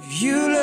If you